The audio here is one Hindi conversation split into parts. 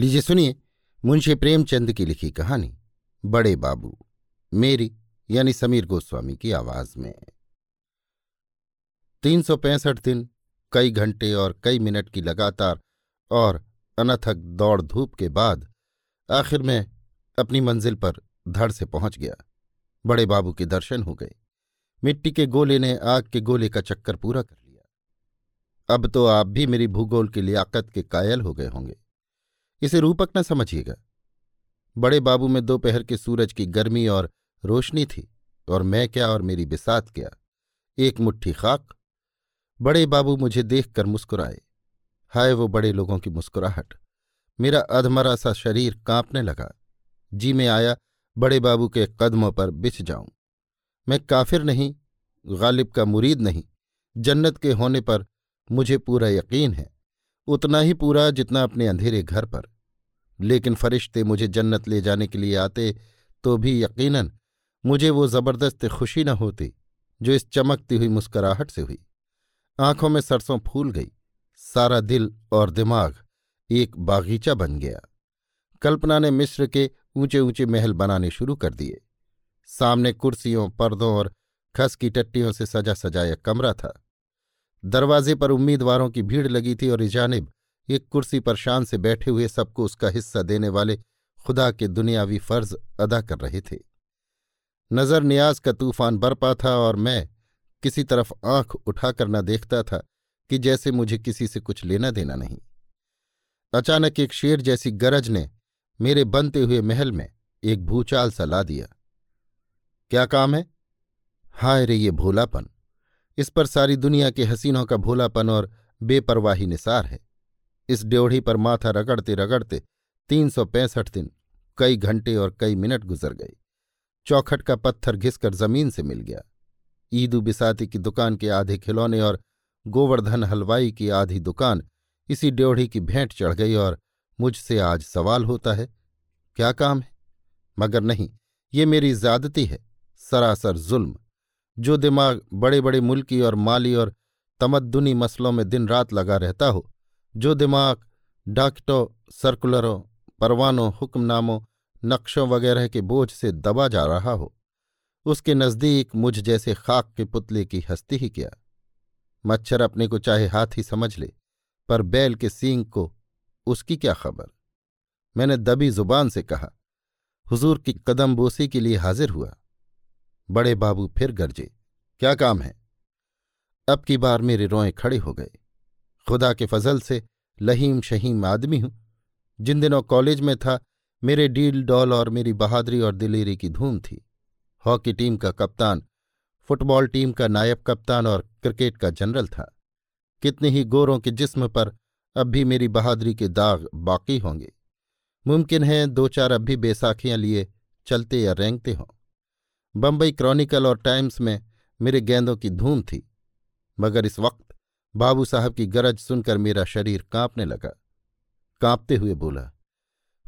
लीजिए, सुनिए। मुंशी प्रेमचंद की लिखी कहानी, बड़े बाबू, मेरी, यानी समीर गोस्वामी की आवाज़ में। तीन सौ पैंसठ दिन, कई घंटे और कई मिनट की लगातार और अनथक दौड़ धूप के बाद आखिर में अपनी मंजिल पर धड़ से पहुँच गया। बड़े बाबू के दर्शन हो गए। मिट्टी के गोले ने आग के गोले का चक्कर पूरा कर लिया। अब तो आप भी मेरी भूगोल की लियाकत के कायल हो गए होंगे। इसे रूपक न समझिएगा। बड़े बाबू में दोपहर के सूरज की गर्मी और रोशनी थी, और मैं क्या और मेरी बिसात क्या? एक मुट्ठी खाक। बड़े बाबू मुझे देखकर मुस्कुराए। हाय, वो बड़े लोगों की मुस्कुराहट। मेरा अधमरा सा शरीर कांपने लगा। जी में आया, बड़े बाबू के कदमों पर बिछ जाऊँ। मैं काफिर नहीं, गालिब का मुरीद नहीं। जन्नत के होने पर मुझे पूरा यकीन है। उतना ही पूरा जितना अपने अंधेरे घर पर। लेकिन फरिश्ते मुझे जन्नत ले जाने के लिए आते तो भी यकीनन मुझे वो ज़बरदस्त खुशी न होती, जो इस चमकती हुई मुस्कराहट से हुई। आँखों में सरसों फूल गई, सारा दिल और दिमाग एक बागीचा बन गया। कल्पना ने मिस्र के ऊँचे ऊँचे महल बनाने शुरू कर दिए। सामने कुर्सियों, पर्दों और खस की टट्टियों से सजा सजाया कमरा था। दरवाजे पर उम्मीदवारों की भीड़ लगी थी और इजानिब एक कुर्सी पर शान से बैठे हुए सबको उसका हिस्सा देने वाले खुदा के दुनियावी फ़र्ज़ अदा कर रहे थे। नज़र नियाज का तूफ़ान बरपा था और मैं किसी तरफ़ आँख उठाकर न देखता था कि जैसे मुझे किसी से कुछ लेना देना नहीं। अचानक एक शेर जैसी गरज ने मेरे बनते हुए महल में एक भूचाल सा ला दिया। क्या काम है? हाय रे ये भोलापन। इस पर सारी दुनिया के हसीनों का भोलापन और बेपरवाही निसार है। इस ड्योढ़ी पर माथा रगड़ते रगड़ते तीन सौ पैंसठ दिन, कई घंटे और कई मिनट गुजर गए। चौखट का पत्थर घिसकर ज़मीन से मिल गया। ईदू बिसाती की दुकान के आधे खिलौने और गोवर्धन हलवाई की आधी दुकान इसी ड्योढ़ी की भेंट चढ़ गई और मुझसे आज सवाल होता है, क्या काम है? मगर नहीं, ये मेरी ज्यादती है, सरासर जुल्म। जो दिमाग बड़े बड़े मुल्की और माली और तमद्दुनी मसलों में दिन रात लगा रहता हो, जो दिमाग डाकटों, सर्कुलरों, परवानों, हुक्मनामों, नक्शों वगैरह के बोझ से दबा जा रहा हो, उसके नज़दीक मुझ जैसे खाक के पुतले की हस्ती ही क्या? मच्छर अपने को चाहे हाथी समझ ले, पर बैल के सींग को उसकी क्या खबर? मैंने दबी ज़ुबान से कहा, हुजूर की कदम बोसी के लिए हाजिर हुआ। बड़े बाबू फिर गरजे, क्या काम है? अब की बार मेरे रोए खड़े हो गए। खुदा के फजल से लहीम शहीम आदमी हूँ। जिन दिनों कॉलेज में था, मेरे डील डॉल और मेरी बहादुरी और दिलेरी की धूम थी। हॉकी टीम का कप्तान, फुटबॉल टीम का नायब कप्तान और क्रिकेट का जनरल था। कितने ही गोरों के जिस्म पर अब भी मेरी बहादुरी के दाग बाकी होंगे। मुमकिन है दो चार अब भी बेसाखियाँ लिए चलते या रेंगते हों। बम्बई क्रॉनिकल और टाइम्स में मेरे गेंदों की धूम थी, मगर इस वक्त बाबू साहब की गरज सुनकर मेरा शरीर कांपने लगा। कांपते हुए बोला,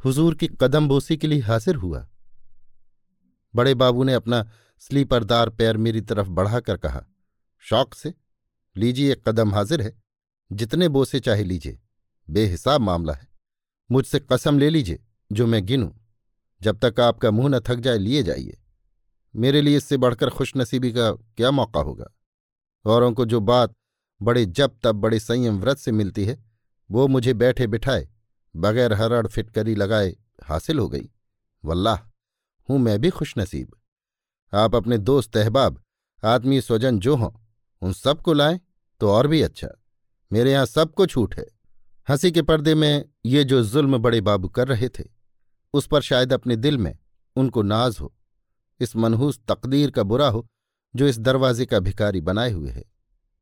हुजूर की कदम बोसी के लिए हाजिर हुआ? बड़े बाबू ने अपना स्लीपरदार पैर मेरी तरफ़ बढ़ाकर कहा, शौक से, लीजिए एक कदम हाजिर है, जितने बोसे चाहे लीजिए, बेहिसाब मामला है। मुझसे कसम ले लीजिए, जो मैं गिनूं, जब तक आपका मुँह न थक जाए, लिए जाइए। मेरे लिए इससे बढ़कर खुशनसीबी का क्या मौका होगा? औरों को जो बात बड़े जब तब बड़े संयम व्रत से मिलती है, वो मुझे बैठे बिठाए, बगैर हरड़ फिटकरी लगाए हासिल हो गई। वल्लाह, हूँ मैं भी खुशनसीब। आप अपने दोस्त अहबाब आत्मीय स्वजन जो हों, उन सबको लाएँ तो और भी अच्छा। मेरे यहाँ सबको छूट है। हँसी के पर्दे में ये जो जुल्म बड़े बाबू कर रहे थे, उस पर शायद अपने दिल में उनको नाज हो। इस मनहूस तकदीर का बुरा हो, जो इस दरवाजे का भिकारी बनाए हुए है।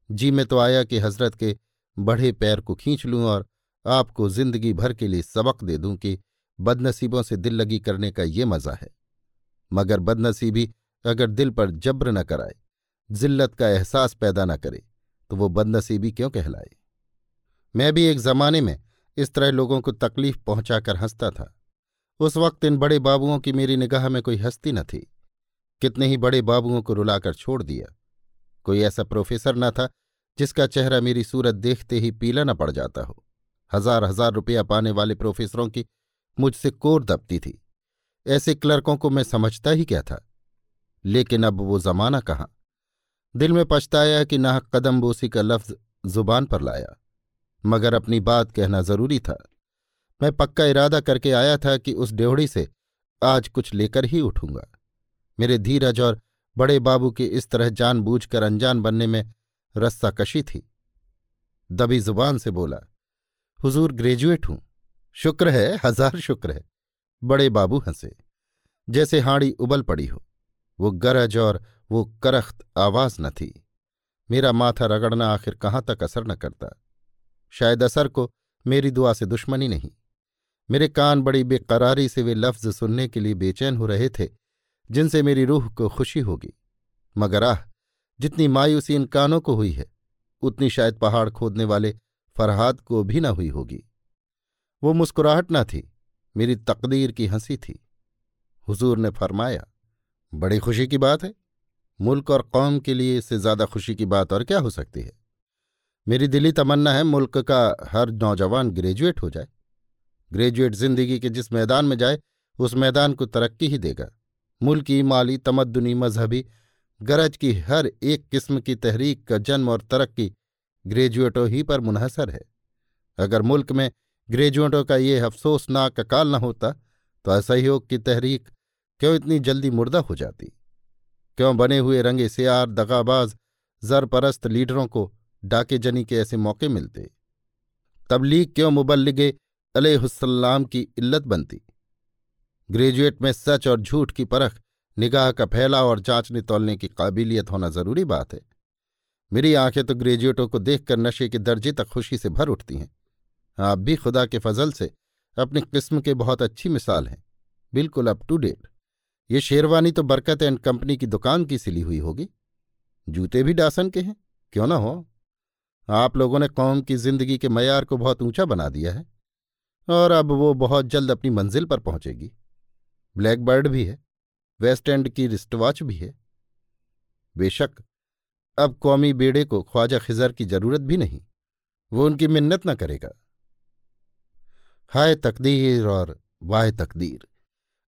जी, में तो आया कि हज़रत के बढ़े पैर को खींच लूँ और आपको ज़िंदगी भर के लिए सबक दे दूँ कि बदनसीबों से दिल लगी करने का ये मज़ा है। मगर बदनसीबी अगर दिल पर जब्र न कराए, जिल्लत का एहसास पैदा न करे तो वो बदनसीबी क्यों कहलाए? मैं भी एक जमाने में इस तरह लोगों को तकलीफ़ पहुंचाकर हंसता था। उस वक्त इन बड़े बाबुओं की मेरी निगाह में कोई हस्ती न थी। कितने ही बड़े बाबुओं को रुलाकर छोड़ दिया। कोई ऐसा प्रोफेसर न था, जिसका चेहरा मेरी सूरत देखते ही पीला न पड़ जाता हो। हज़ार हज़ार रुपया पाने वाले प्रोफेसरों की मुझसे कोर दबती थी। ऐसे क्लर्कों को मैं समझता ही क्या था? लेकिन अब वो जमाना कहाँ? दिल में पछताया कि नाहक कदम बोसी का लफ्ज ज़ुबान पर लाया। मगर अपनी बात कहना ज़रूरी था। मैं पक्का इरादा करके आया था कि उस ड्योढ़ी से आज कुछ लेकर ही उठूँगा। मेरे धीरज और बड़े बाबू के इस तरह जानबूझकर अनजान बनने में रस्सा कशी थी। दबी ज़ुबान से बोला, हुजूर ग्रेजुएट हूँ। शुक्र है, हज़ार शुक्र है। बड़े बाबू हंसे। जैसे हाड़ी उबल पड़ी हो। वो गरज और वो करख्त आवाज़ न थी। मेरा माथा रगड़ना आखिर कहाँ तक असर न करता। शायद असर को मेरी दुआ से दुश्मनी नहीं। मेरे कान बड़ी बेकरारी से वे लफ्ज सुनने के लिए बेचैन हो रहे थे। जिनसे मेरी रूह को खुशी होगी। मगर आह, जितनी मायूसी इन कानों को हुई है, उतनी शायद पहाड़ खोदने वाले फरहाद को भी ना हुई होगी। वो मुस्कुराहट ना थी, मेरी तकदीर की हँसी थी। हुजूर ने फरमाया, बड़ी खुशी की बात है। मुल्क और कौम के लिए इससे ज़्यादा खुशी की बात और क्या हो सकती है? मेरी दिली तमन्ना है मुल्क का हर नौजवान ग्रेजुएट हो जाए। ग्रेजुएट ज़िंदगी के जिस मैदान में जाए, उस मैदान को तरक्की ही देगा। मुल्की माली तमद्दुनी मजहबी, गरज की हर एक किस्म की तहरीक का जन्म और तरक्की ग्रेजुएटों ही पर मुनहसर है। अगर मुल्क में ग्रेजुएटों का ये अफसोसनाक अकाल न होता तो असहयोग की तहरीक क्यों इतनी जल्दी मुर्दा हो जाती? क्यों बने हुए रंगे सियार, दगाबाज, जरपरस्त लीडरों को डाके जनी के ऐसे मौके मिलते? तबलीग क्यों मुबल्लिगे अलैहिस्सलाम की इल्लत बनती? ग्रेजुएट में सच और झूठ की परख, निगाह का फैला और जांचने तोलने की काबिलियत होना ज़रूरी बात है। मेरी आँखें तो ग्रेजुएटों को देखकर नशे के दर्जे तक खुशी से भर उठती हैं। आप भी खुदा के फजल से अपनी किस्म के बहुत अच्छी मिसाल हैं। बिल्कुल अप टू डेट ये शेरवानी तो बरकत एंड कंपनी की दुकान की सिली हुई होगी। जूते भी डासन के हैं, क्यों ना हो? आप लोगों ने कौम की ज़िंदगी के मैार को बहुत ऊँचा बना दिया है। और अब वो बहुत जल्द अपनी मंजिल पर पहुंचेगी। ब्लैक बर्ड भी है, वेस्ट एंड की रिस्टवॉच भी है। बेशक, अब कौमी बेड़े को ख्वाजा खिजर की ज़रूरत भी नहीं, वो उनकी मिन्नत न करेगा। हाय तकदीर और वाह तकदीर,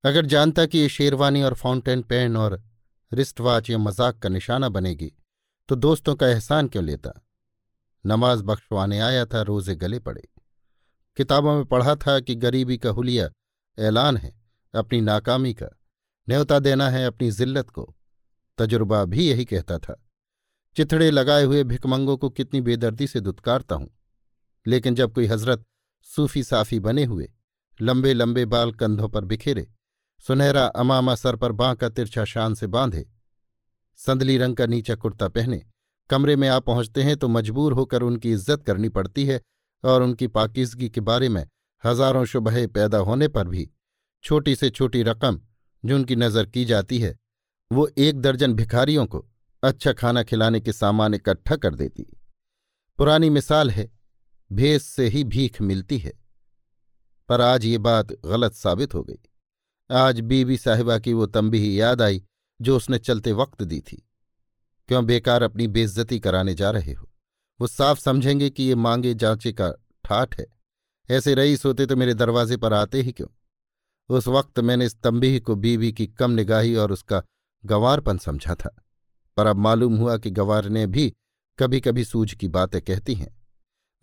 अगर जानता कि ये शेरवानी और फाउंटेन पेन और रिस्ट वॉच या मज़ाक का निशाना बनेगी तो दोस्तों का एहसान क्यों लेता? नमाज़ बख्शवाने आया था, रोज़े गले पड़े। किताबों में पढ़ा था कि गरीबी का हुलिया ऐलान है। अपनी नाकामी का न्योता देना है अपनी जिल्लत को। तजुर्बा भी यही कहता था। चिथड़े लगाए हुए भिकमंगों को कितनी बेदर्दी से दुत्कारता हूँ। लेकिन जब कोई हज़रत सूफी साफी बने हुए, लंबे लंबे बाल कंधों पर बिखेरे, सुनहरा अमामा सर पर बांका तिरछा शान से बांधे, संदली रंग का नीचा कुर्ता पहने, कमरे में आ पहुँचते हैं तो मजबूर होकर उनकी इज़्ज़त करनी पड़ती है और उनकी पाकिजगी के बारे में हज़ारों शुबहे पैदा होने पर भी छोटी से छोटी रकम जो उनकी नज़र की जाती है, वो एक दर्जन भिखारियों को अच्छा खाना खिलाने के सामान इकट्ठा कर देती। पुरानी मिसाल है, भेस से ही भीख मिलती है। पर आज ये बात गलत साबित हो गई। आज बीबी साहिबा की वो तंबी याद आई, जो उसने चलते वक्त दी थी। क्यों बेकार अपनी बेइज्जती कराने जा रहे हो? वो साफ़ समझेंगे कि ये मांगे जांचे का ठाठ है। ऐसे रईस होते तो मेरे दरवाजे पर आते ही क्यों? उस वक्त मैंने इस तंबीह को बीवी की कम निगाही और उसका गंवारपन समझा था। पर अब मालूम हुआ कि गंवार ने भी कभी कभी सूझ की बातें कहती हैं।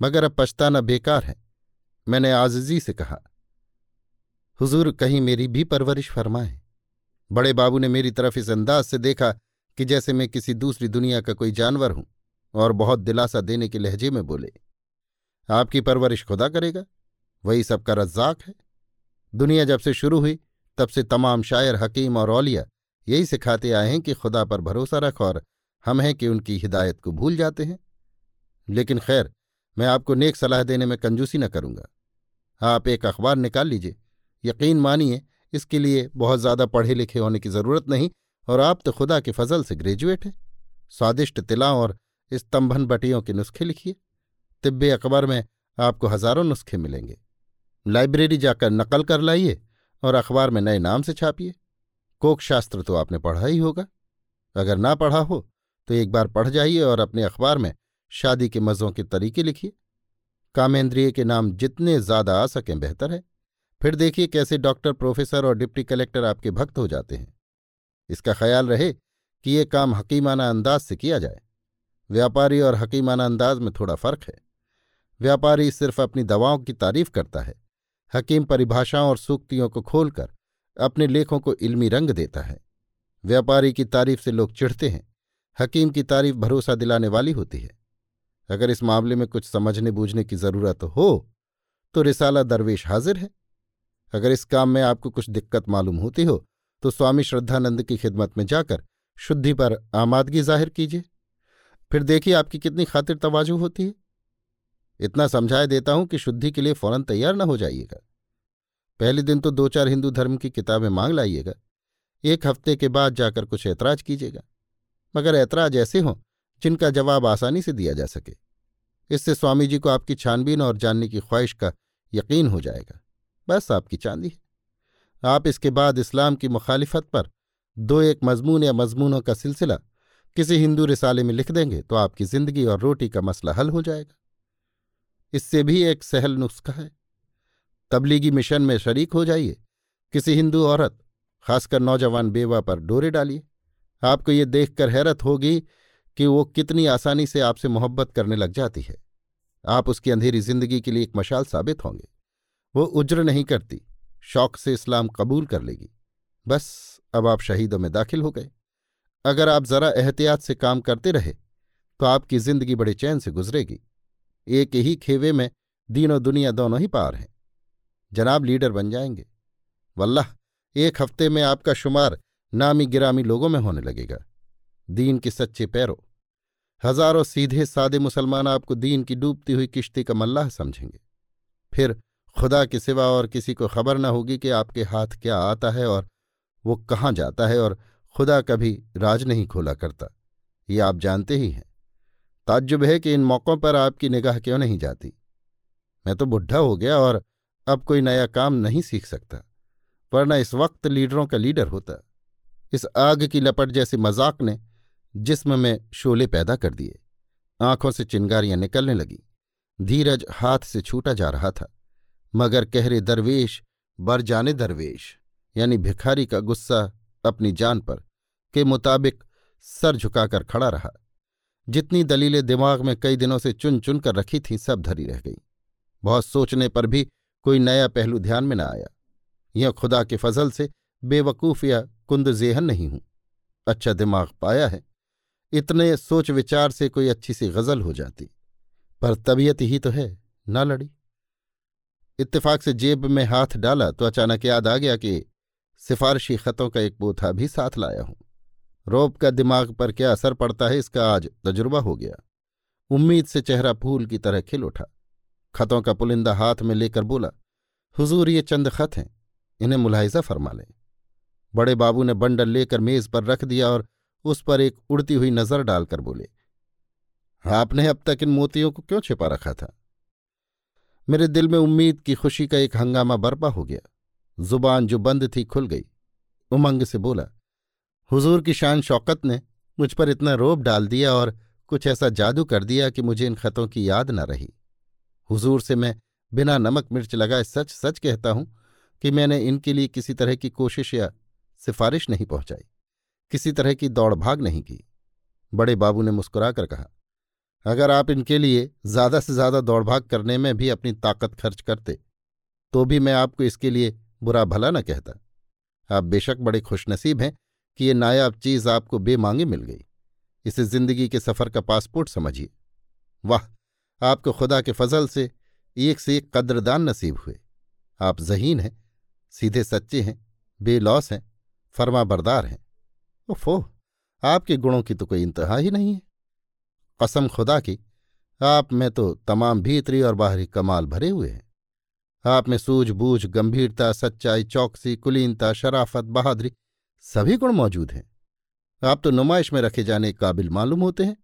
मगर अब पछताना बेकार है। मैंने आजजी से कहा, हुजूर, कहीं मेरी भी परवरिश फरमाए। बड़े बाबू ने मेरी तरफ़ इस अंदाज से देखा कि जैसे मैं किसी दूसरी दुनिया का कोई जानवर हूँ और बहुत दिलासा देने के लहजे में बोले, आपकी परवरिश खुदा करेगा? वही सबका रज्जाक है? दुनिया जब से शुरू हुई, तब से तमाम शायर हकीम और औलिया यही सिखाते आए हैं कि खुदा पर भरोसा रख और हम हैं कि उनकी हिदायत को भूल जाते हैं। लेकिन खैर, मैं आपको नेक सलाह देने में कंजूसी न करूँगा। आप एक अखबार निकाल लीजिए। यकीन मानिए, इसके लिए बहुत ज़्यादा पढ़े लिखे होने की ज़रूरत नहीं और आप तो खुदा के फजल से ग्रेजुएट हैं। स्वादिष्ट तिला और स्तंभन बटियों के नुस्खे लिखिए। तिब्बे अकबर में आपको हज़ारों नुस्खे मिलेंगे। लाइब्रेरी जाकर नकल कर लाइए और अखबार में नए नाम से छापिए। कोक शास्त्र तो आपने पढ़ा ही होगा। अगर ना पढ़ा हो तो एक बार पढ़ जाइए और अपने अखबार में शादी के मज़ों के तरीके लिखिए। कामेंद्रिय के नाम जितने ज़्यादा आ सकें बेहतर है। फिर देखिए कैसे डॉक्टर, प्रोफेसर और डिप्टी कलेक्टर आपके भक्त हो जाते हैं। इसका ख्याल रहे कि ये काम हकीमाना अंदाज से किया जाए। व्यापारी और हकीमाना अंदाज में थोड़ा फ़र्क है। व्यापारी सिर्फ़ अपनी दवाओं की तारीफ़ करता है। हकीम परिभाषाओं और सूक्तियों को खोलकर अपने लेखों को इल्मी रंग देता है। व्यापारी की तारीफ़ से लोग चिढ़ते हैं। हकीम की तारीफ़ भरोसा दिलाने वाली होती है। अगर इस मामले में कुछ समझने बूझने की ज़रूरत हो तो रिसाला दरवेश हाजिर है। अगर इस काम में आपको कुछ दिक्कत मालूम होती हो तो स्वामी श्रद्धानंद की खिदमत में जाकर शुद्धि पर आमादगी ज़ाहिर कीजिए। फिर देखिए आपकी कितनी खातिर तवाजु होती है। इतना समझाए देता हूँ कि शुद्धि के लिए फ़ौरन तैयार न हो जाइएगा। पहले दिन तो दो चार हिंदू धर्म की किताबें मांग लाइएगा। एक हफ़्ते के बाद जाकर कुछ ऐतराज कीजिएगा। मगर ऐतराज ऐसे हों, जिनका जवाब आसानी से दिया जा सके। इससे स्वामी जी को आपकी छानबीन और जानने की ख्वाहिश का यकीन हो जाएगा। बस आपकी चांदी है। आप इसके बाद इस्लाम की मुखालिफत पर दो एक मजमून या मजमूनों का सिलसिला किसी हिंदू रिसाले में लिख देंगे तो आपकी ज़िंदगी और रोटी का मसला हल हो जाएगा। इससे भी एक सहल नुस्खा है। तबलीगी मिशन में शरीक हो जाइए। किसी हिंदू औरत, खासकर नौजवान बेवा पर डोरे डालिए। आपको ये देखकर हैरत होगी कि वो कितनी आसानी से आपसे मोहब्बत करने लग जाती है। आप उसकी अंधेरी ज़िंदगी के लिए एक मशाल साबित होंगे। वो उज्र नहीं करती, शौक से इस्लाम कबूल कर लेगी। बस, अब आप शहीदों में दाखिल हो गए। अगर आप जरा एहतियात से काम करते रहे तो आपकी ज़िंदगी बड़े चैन से गुजरेगी। एक ही खेवे में दीनों दुनिया दोनों ही पार हैं। जनाब लीडर बन जाएँगे। वल्लाह, एक हफ़्ते में आपका शुमार नामी गिरामी लोगों में होने लगेगा। दीन के सच्चे पैरों। हज़ारों सीधे सादे मुसलमान आपको दीन की डूबती हुई किश्ती का मल्लाह समझेंगे। फिर खुदा के सिवा और किसी को खबर न होगी कि आपके हाथ क्या आता है और वो कहाँ जाता है और खुदा कभी राज नहीं खोला करता। ये आप जानते ही हैं। ताज्जुब है कि इन मौक़ों पर आपकी निगाह क्यों नहीं जाती? मैं तो बुढ़ा हो गया और अब कोई नया काम नहीं सीख सकता, वरना इस वक्त लीडरों का लीडर होता। इस आग की लपट जैसे मज़ाक ने जिस्म में शोले पैदा कर दिए। आँखों से चिंगारियाँ निकलने लगी। धीरज हाथ से छूटा जा रहा था, मगर कहरे दरवेश, बर जाने दरवेश, यानी भिखारी का गुस्सा अपनी जान पर के मुताबिक सर झुकाकर खड़ा रहा। जितनी दलीलें दिमाग में कई दिनों से चुन चुन कर रखी थीं, सब धरी रह गई। बहुत सोचने पर भी कोई नया पहलू ध्यान में न आया। यह खुदा के फजल से बेवकूफ़ या कुंद जेहन नहीं हूँ। अच्छा दिमाग पाया है। इतने सोच विचार से कोई अच्छी सी गज़ल हो जाती। पर तबीयत ही तो है, ना लड़ी। इत्तेफाक से जेब में हाथ डाला तो अचानक याद आ गया कि सिफारशी खतों का एक बोथा भी साथ लाया हूँ। रोब का दिमाग पर क्या असर पड़ता है, इसका आज तजुर्बा हो गया। उम्मीद से चेहरा फूल की तरह खिल उठा। खतों का पुलिंदा हाथ में लेकर बोला, हुजूर, ये चंद खत हैं, इन्हें मुलाहिजा फरमा लें। बड़े बाबू ने बंडल लेकर मेज पर रख दिया और उस पर एक उड़ती हुई नज़र डालकर बोले, आपने अब तक इन मोतियों को क्यों छिपा रखा था? मेरे दिल में उम्मीद की खुशी का एक हंगामा बर्पा हो गया। ज़ुबान जो बंद थी खुल गई। उमंग से बोला हुजूर की शान शौकत ने मुझ पर इतना रोब डाल दिया और कुछ ऐसा जादू कर दिया कि मुझे इन खतों की याद न रही। हुजूर से मैं बिना नमक मिर्च लगाए सच सच कहता हूँ कि मैंने इनके लिए किसी तरह की कोशिश या सिफारिश नहीं पहुंचाई, किसी तरह की दौड़ भाग नहीं की। बड़े बाबू ने मुस्कुराकर कहा, अगर आप इनके लिए ज़्यादा से ज़्यादा दौड़ भाग करने में भी अपनी ताकत खर्च करते तो भी मैं आपको इसके लिए बुरा भला न कहता। आप बेशक बड़े खुशनसीब हैं कि ये नायाब चीज़ आपको बेमांगे मिल गई। इसे ज़िंदगी के सफ़र का पासपोर्ट समझिए। वाह, आपको खुदा के फजल से एक से एक कद्रदान नसीब हुए। आप जहीन हैं, सीधे सच्चे हैं, बेलौस हैं फर्मा बरदार हैं। ओफो, आपके गुणों की तो कोई इंतहा ही नहीं है। कसम खुदा की, आप में तो तमाम भीतरी और बाहरी कमाल भरे हुए हैं। आप में सूझबूझ, गंभीरता, सच्चाई, चौकसी, कुलीनता, शराफत, बहादुरी सभी गुण मौजूद हैं। आप तो नुमाइश में रखे जाने काबिल मालूम होते हैं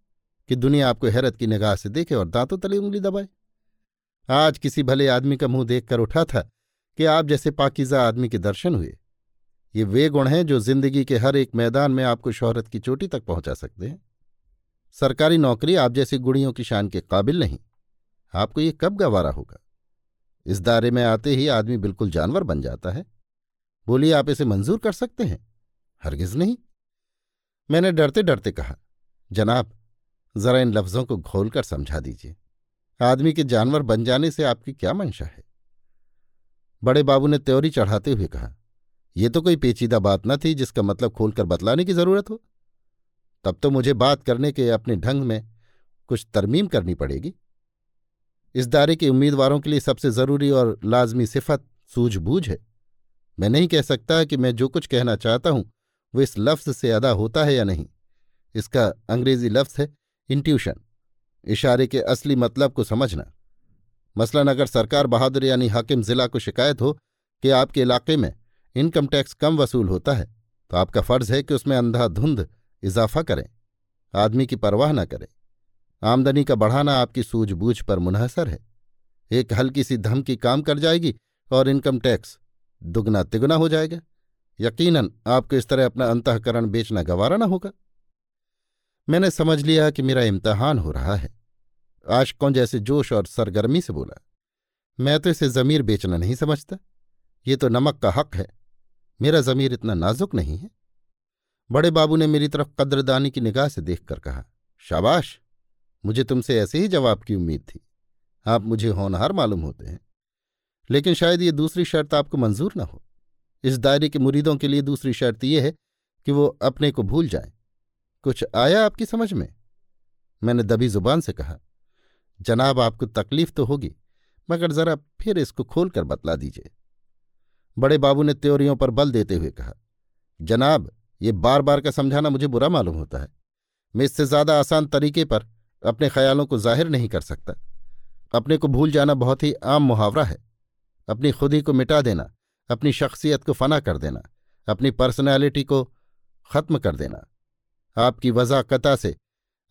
कि दुनिया आपको हैरत की निगाह से देखे और दांतों तले उंगली दबाए। आज किसी भले आदमी का मुँह देखकर उठा था कि आप जैसे पाकिजा आदमी के दर्शन हुए। ये वे गुण हैं जो ज़िंदगी के हर एक मैदान में आपको शोहरत की चोटी तक पहुँचा सकते हैं। सरकारी नौकरी आप जैसी गुड़ियों की शान के काबिल नहीं। आपको ये कब गवारा होगा? इस दायरे में आते ही आदमी बिल्कुल जानवर बन जाता है। बोलिए आप इसे मंजूर कर सकते हैं? हरगिज नहीं। मैंने डरते डरते कहा, जनाब, जरा इन लफ्जों को घोलकर समझा दीजिए। आदमी के जानवर बन जाने से आपकी क्या मंशा है? बड़े बाबू ने त्योरी चढ़ाते हुए कहा यह तो कोई पेचीदा बात न थी जिसका मतलब खोलकर बतलाने की ज़रूरत हो। तब तो मुझे बात करने के अपने ढंग में कुछ तरमीम करनी पड़ेगी। इस दायरे के उम्मीदवारों के लिए सबसे ज़रूरी और लाजमी सिफत सूझबूझ है। मैं नहीं कह सकता कि मैं जो कुछ कहना चाहता हूँ वो इस लफ्ज से अदा होता है या नहीं? इसका अंग्रेज़ी लफ्ज है इंट्यूशन इशारे के असली मतलब को समझना। मसलन, अगर सरकार बहादुर यानी हाकिम जिला को शिकायत हो कि आपके इलाके में इनकम टैक्स कम वसूल होता है तो आपका फ़र्ज़ है कि उसमें अंधाधुंध इजाफा करें। आदमी की परवाह न करें। आमदनी का बढ़ाना आपकी सूझबूझ पर मुनहसर है। एक हल्की सी धमकी काम कर जाएगी और इनकम टैक्स दुगना तिगुना हो जाएगा। यकीनन आपको इस तरह अपना अंतकरण बेचना गवारा ना होगा। मैंने समझ लिया कि मेरा इम्तहान हो रहा है। आशकों जैसे जोश और सरगर्मी से बोला, मैं तो इसे जमीर बेचना नहीं समझता। ये तो नमक का हक है। मेरा जमीर इतना नाजुक नहीं है। बड़े बाबू ने मेरी तरफ़ कद्रदानी की निगाह से देखकर कहा, शाबाश! मुझे तुमसे ऐसे ही जवाब की उम्मीद थी। आप मुझे होनहार मालूम होते हैं। लेकिन शायद ये दूसरी शर्त आपको मंजूर न हो। इस दायरे के मुरीदों के लिए दूसरी शर्त यह है कि वो अपने को भूल जाएँ। कुछ आया आपकी समझ में? मैंने दबी ज़ुबान से कहा, जनाब आपको तकलीफ़ तो होगी, मगर जरा फिर इसको खोलकर बतला दीजिए। बड़े बाबू ने त्योरियों पर बल देते हुए कहा, जनाब, ये बार बार का समझाना मुझे बुरा मालूम होता है। मैं इससे ज़्यादा आसान तरीके पर अपने ख्यालों को ज़ाहिर नहीं कर सकता। अपने को भूल जाना बहुत ही आम मुहावरा है। अपनी खुदी को मिटा देना अपनी शख्सियत को फना कर देना, अपनी पर्सनैलिटी को खत्म कर देना। आपकी वजाकता से,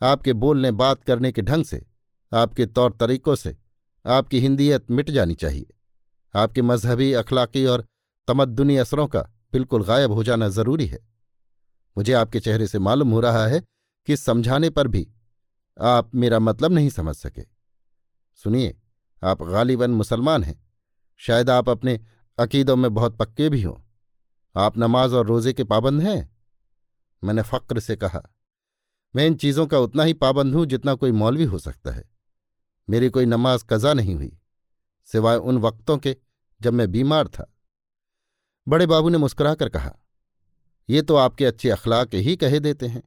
आपके बोलने बात करने के ढंग से, आपके तौर तरीकों से आपकी हिंदीयत मिट जानी चाहिए। आपके मजहबी अखलाकी और तमद्दुनी असरों का बिल्कुल गायब हो जाना ज़रूरी है। मुझे आपके चेहरे से मालूम हो रहा है कि समझाने पर भी आप मेरा मतलब नहीं समझ सके। सुनिए, आप गालिबन मुसलमान हैं। शायद आप अपने अकीदों में बहुत पक्के भी हों। आप नमाज़ और रोज़े के पाबंद हैं? मैंने फ़क्र से कहा, मैं इन चीज़ों का उतना ही पाबंद हूँ जितना कोई मौलवी हो सकता है। मेरी कोई नमाज़ कज़ा नहीं हुई, सिवाय उन वक्तों के जब मैं बीमार था। बड़े बाबू ने मुस्कुराकर कहा, ये तो आपके अच्छे अखलाक ही कहे देते हैं।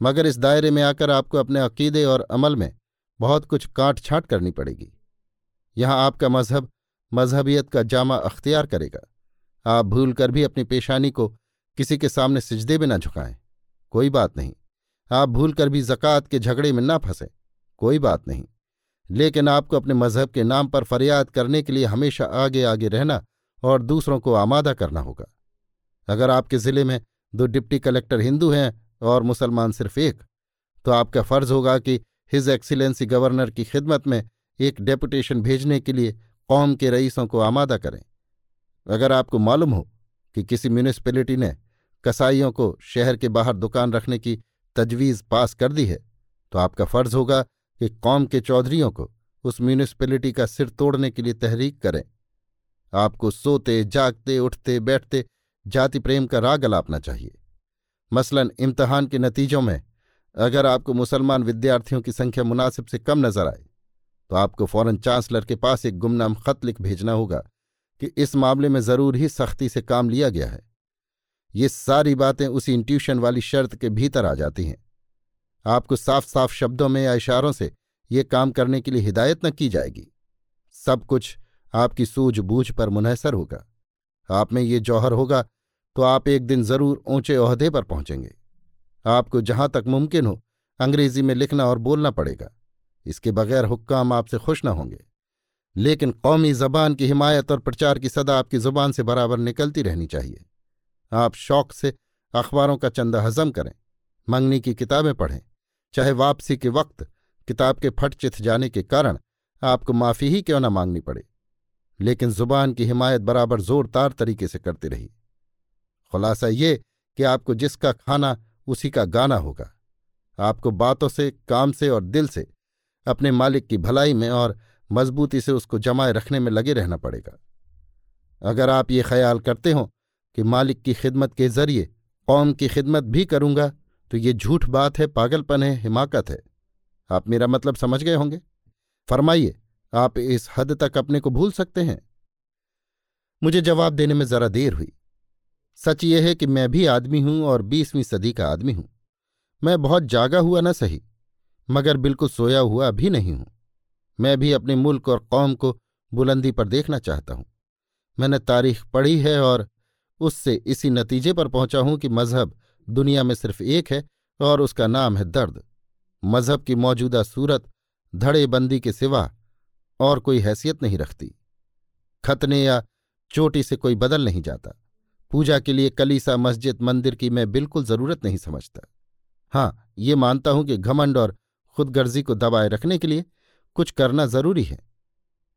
मगर इस दायरे में आकर आपको अपने अकीदे और अमल में बहुत कुछ काट छाट करनी पड़ेगी। यहाँ आपका मज़हब मजहबियत का जामा अख्तियार करेगा। आप भूल कर भी अपनी पेशानी को किसी के सामने सिजदे में न झुकाएँ। कोई बात नहीं। आप भूल कर भी जक़ात के झगड़े में ना फंसे। कोई बात नहीं। लेकिन आपको अपने मज़हब के नाम पर फरियाद करने के लिए हमेशा आगे आगे रहना और दूसरों को आमादा करना होगा। अगर आपके ज़िले में दो डिप्टी कलेक्टर हिंदू हैं और मुसलमान सिर्फ़ एक तो आपका फ़र्ज़ होगा कि हिज एक्सीलेंसी गवर्नर की खिदमत में एक डेपुटेशन भेजने के लिए कौम के रईसों को आमादा करें। अगर आपको मालूम हो कि किसी म्यूनिसपैलिटी ने कसाईयों को शहर के बाहर दुकान रखने की तजवीज़ पास कर दी है तो आपका फ़र्ज़ होगा कि कौम के चौधरियों को उस म्यूनिसपैलिटी का सिर तोड़ने के लिए तहरीक करें। आपको सोते, जागते, उठते, बैठते जाति प्रेम का राग अलापना चाहिए। मसलन इम्तहान के नतीजों में अगर आपको मुसलमान विद्यार्थियों की संख्या मुनासिब से कम नज़र आए तो आपको फ़ौरन चांसलर के पास एक गुमनाम खत लिख भेजना होगा कि इस मामले में ज़रूर ही सख्ती से काम लिया गया है। ये सारी बातें उसी इंट्यूशन वाली शर्त के भीतर आ जाती हैं। आपको साफ़ साफ़ शब्दों में या इशारों से ये काम करने के लिए हिदायत न की जाएगी। सब कुछ आपकी सूझबूझ पर मुनहसर होगा। आप में ये जौहर होगा तो आप एक दिन ज़रूर ऊँचे ओहदे पर पहुँचेंगे। आपको जहाँ तक मुमकिन हो अंग्रेज़ी में लिखना और बोलना पड़ेगा। इसके बगैर हुक्काम आपसे खुश न होंगे। लेकिन कौमी जबान की हिमायत और प्रचार की सदा आपकी ज़ुबान से बराबर निकलती रहनी चाहिए। आप शौक से अखबारों का चंदा हजम करें, मंगनी की किताबें पढ़ें, चाहे वापसी के वक्त किताब के फट चिथ जाने के कारण आपको माफ़ी ही क्यों न मांगनी पड़े। लेकिन ज़ुबान की हिमायत बराबर जोरदार तरीके से करती रही खुलासा ये कि आपको जिसका खाना उसी का गाना होगा। आपको बातों से, काम से और दिल से अपने मालिक की भलाई में और मजबूती से उसको जमाए रखने में लगे रहना पड़ेगा। अगर आप ये ख्याल करते हो कि मालिक की खिदमत के ज़रिए कौम की खिदमत भी करूँगा तो ये झूठ बात है, पागलपन है, हिमाकत है। आप मेरा मतलब समझ गए होंगे? फरमाइए, आप इस हद तक अपने को भूल सकते हैं? मुझे जवाब देने में जरा देर हुई। सच यह है कि मैं भी आदमी हूँ और बीसवीं सदी का आदमी हूँ। मैं बहुत जागा हुआ न सही। मगर बिल्कुल सोया हुआ भी नहीं हूँ। मैं भी अपने मुल्क और कौम को बुलंदी पर देखना चाहता हूँ। मैंने तारीख पढ़ी है और उससे इसी नतीजे पर पहुँचा हूँ कि मज़हब दुनिया में सिर्फ़ एक है और उसका नाम है दर्द। मज़हब की मौजूदा सूरत धड़ेबंदी के सिवा और कोई हैसियत नहीं रखती। खतने या चोटी से कोई बदल नहीं जाता। पूजा के लिए कलीसा मस्जिद मंदिर की मैं बिल्कुल ज़रूरत नहीं समझता। हाँ ये मानता हूँ कि घमंड और खुदगर्जी को दबाए रखने के लिए कुछ करना ज़रूरी है।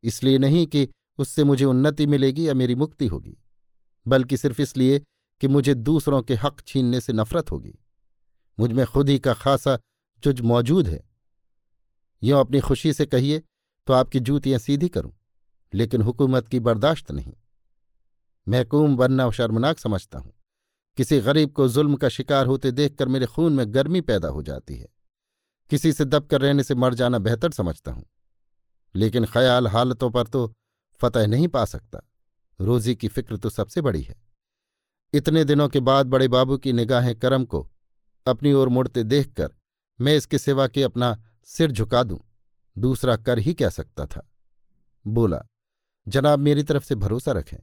इसलिए नहीं कि उससे मुझे उन्नति मिलेगी या मेरी मुक्ति होगी, बल्कि सिर्फ़ इसलिए कि मुझे दूसरों के हक छीनने से नफरत होगी। मुझमें खुद ही का खासा जुज मौजूद है। यों अपनी खुशी से कहिए तो आपकी जूतियाँ सीधी करूँ, लेकिन हुकूमत की बर्दाश्त नहीं। महकूम बनना शर्मनाक समझता हूँ। किसी गरीब को जुल्म का शिकार होते देखकर मेरे खून में गर्मी पैदा हो जाती है। किसी से दबकर रहने से मर जाना बेहतर समझता हूँ। लेकिन ख्याल हालतों पर तो फतह नहीं पा सकता। रोजी की फ़िक्र तो सबसे बड़ी है। इतने दिनों के बाद बड़े बाबू की निगाहें करम को अपनी ओर मुड़ते देखकर मैं इसके सिवा के अपना सिर झुका दूँ। दूसरा कर ही कह सकता था? बोला, जनाब, मेरी तरफ़ से भरोसा रखें।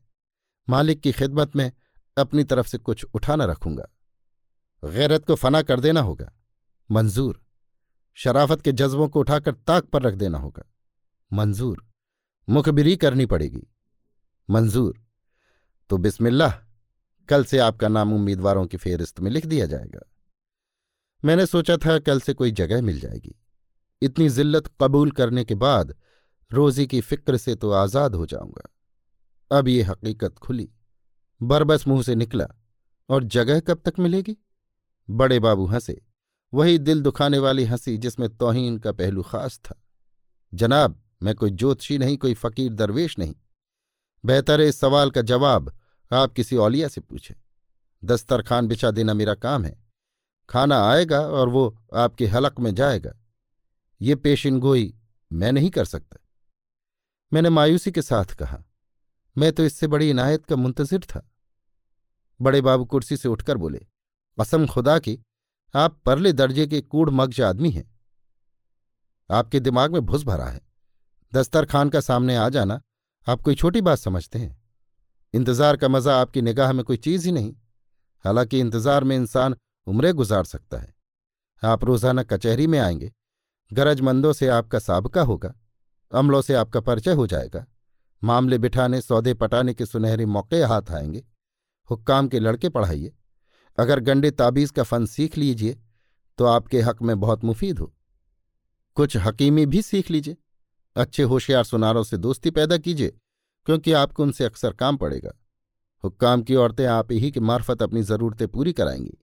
मालिक की खिदमत में अपनी तरफ़ से कुछ उठा न रखूँगा। गैरत को फना कर देना होगा। मंजूर शराफत के जज्बों को उठाकर ताक पर रख देना होगा। मंजूर, मुखबिरी करनी पड़ेगी। मंजूर तो बिस्मिल्लाह, कल से आपका नाम उम्मीदवारों की फेहरिस्त में लिख दिया जाएगा। मैंने सोचा था कल से कोई जगह मिल जाएगी। इतनी जिल्लत कबूल करने के बाद रोजी की फ़िक्र से तो आज़ाद हो जाऊँगा। अब ये हकीकत खुली। बरबस मुँह से निकला, और जगह कब तक मिलेगी? बड़े बाबू हंसे। वही दिल दुखाने वाली हँसी जिसमें तोहीन का पहलू खास था। जनाब, मैं कोई ज्योतिषी नहीं, कोई फकीर दरवेश नहीं। बेहतर है इस सवाल का जवाब आप किसी औलिया से पूछें। दस्तरखान बिछा देना मेरा काम है। खाना आएगा और वो आपके हलक में जाएगा। ये पेशिन गोई मैं नहीं कर सकता। मैंने मायूसी के साथ कहा, मैं तो इससे बड़ी इनायत का मुंतजिर था। बड़े बाबू कुर्सी से उठकर बोले कसम खुदा की आप परले दर्जे के कूड़ मग्ज आदमी हैं। आपके दिमाग में भुस भरा है। दस्तरखान का सामने आ जाना, आप कोई छोटी बात समझते हैं। इंतज़ार का मज़ा आपकी निगाह में कोई चीज़ ही नहीं। हालाँकि इंतज़ार में इंसान उम्रें गुजार सकता है। आप रोज़ाना कचहरी में आएँगे। गरजमंदों से आपका सबका होगा। अमलों से आपका परिचय हो जाएगा। मामले बिठाने, सौदे पटाने के सुनहरे मौके हाथ आएँगे। हुक्काम के लड़के पढ़ाइए। अगर गंडे ताबीज का फन सीख लीजिए तो आपके हक में बहुत मुफीद हो। कुछ हकीमी भी सीख लीजिए। अच्छे होशियार सुनारों से दोस्ती पैदा कीजिए, क्योंकि आपको उनसे अक्सर काम पड़ेगा। हुक्काम की औरतें आप ही की मार्फत अपनी ज़रूरतें पूरी कराएँगी।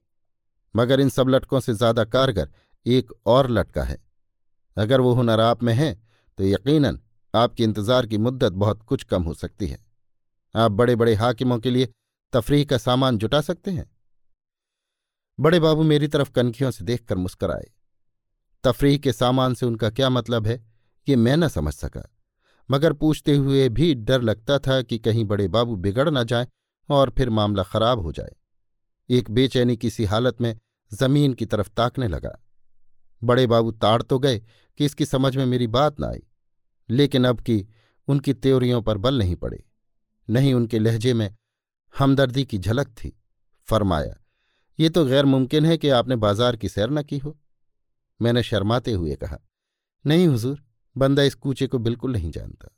मगर इन सब लटकों से ज़्यादा कारगर एक और लटका है। अगर वो हुनर आप में है तो यकीनन आपके इंतज़ार की मुद्दत बहुत कुछ कम हो सकती है। आप बड़े बड़े हाकिमों के लिए तफरीह का सामान जुटा सकते हैं। बड़े बाबू मेरी तरफ़ कनखियों से देखकर मुस्कराए। तफरीह के सामान से उनका क्या मतलब है ये मैं न समझ सका। मगर पूछते हुए भी डर लगता था कि कहीं बड़े बाबू बिगड़ न जाए और फिर मामला खराब हो जाए। एक बेचैनी किसी हालत में ज़मीन की तरफ़ ताकने लगा। बड़े बाबू ताड़ तो गए कि इसकी समझ में मेरी बात न आई, लेकिन अब की उनकी त्योरियों पर बल नहीं पड़े। नहीं उनके लहजे में हमदर्दी की झलक थी। फरमाया ये तो गैर मुमकिन है कि आपने बाज़ार की सैर न की हो। मैंने शर्माते हुए कहा, नहीं हुजूर, बंदा इस कूचे को बिल्कुल नहीं जानता।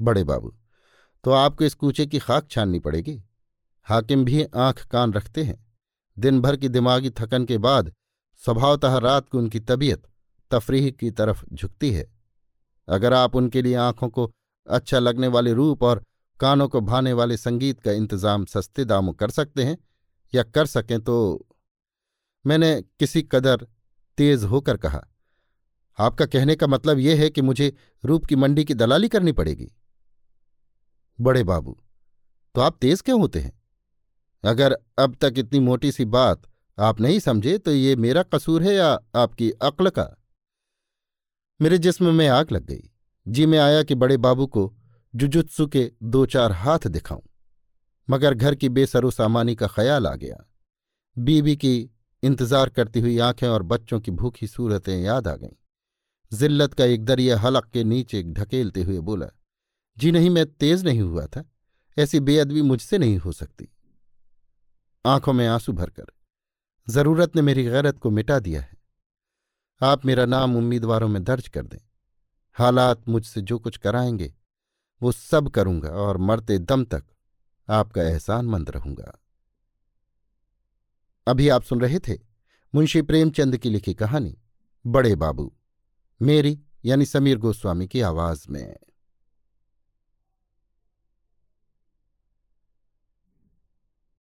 बड़े बाबू तो आपको इस कूचे की खाक छाननी पड़ेगी। हाकिम भी आँख कान रखते हैं। दिन भर की दिमागी थकन के बाद स्वभावतः रात को उनकी तबीयत तफरीह की तरफ़ झुकती है। अगर आप उनके लिए आँखों को अच्छा लगने वाले रूप और कानों को भाने वाले संगीत का इंतज़ाम सस्ते दामों कर सकते हैं या कर सकें तो मैंने किसी कदर तेज होकर कहा। आपका कहने का मतलब यह है कि मुझे रूप की मंडी की दलाली करनी पड़ेगी। बड़े बाबू तो आप तेज क्यों होते हैं? अगर अब तक इतनी मोटी सी बात आप नहीं समझे तो ये मेरा कसूर है या आपकी अक्ल का? मेरे जिस्म में आग लग गई। जी में आया कि बड़े बाबू को जुजुत्सु के दो चार हाथ दिखाऊँ। मगर घर की बेसरो सामानी का ख्याल आ गया। बीबी की इंतज़ार करती हुई आँखें और बच्चों की भूखी सूरतें याद आ गईं। जिल्लत का एक दरिया हलक के नीचे ढकेलते हुए बोला, जी नहीं, मैं तेज नहीं हुआ था। ऐसी बेअदबी मुझसे नहीं हो सकती। आँखों में आँसू भरकर, ज़रूरत ने मेरी गैरत को मिटा दिया है। आप मेरा नाम उम्मीदवारों में दर्ज कर दें। हालात मुझसे जो कुछ कराएँगे, वो सब करूँगा और मरते दम तक आपका एहसान मंद रहूँगा। अभी आप सुन रहे थे मुंशी प्रेमचंद की लिखी कहानी, बड़े बाबू, मेरी यानी समीर गोस्वामी की आवाज़ में।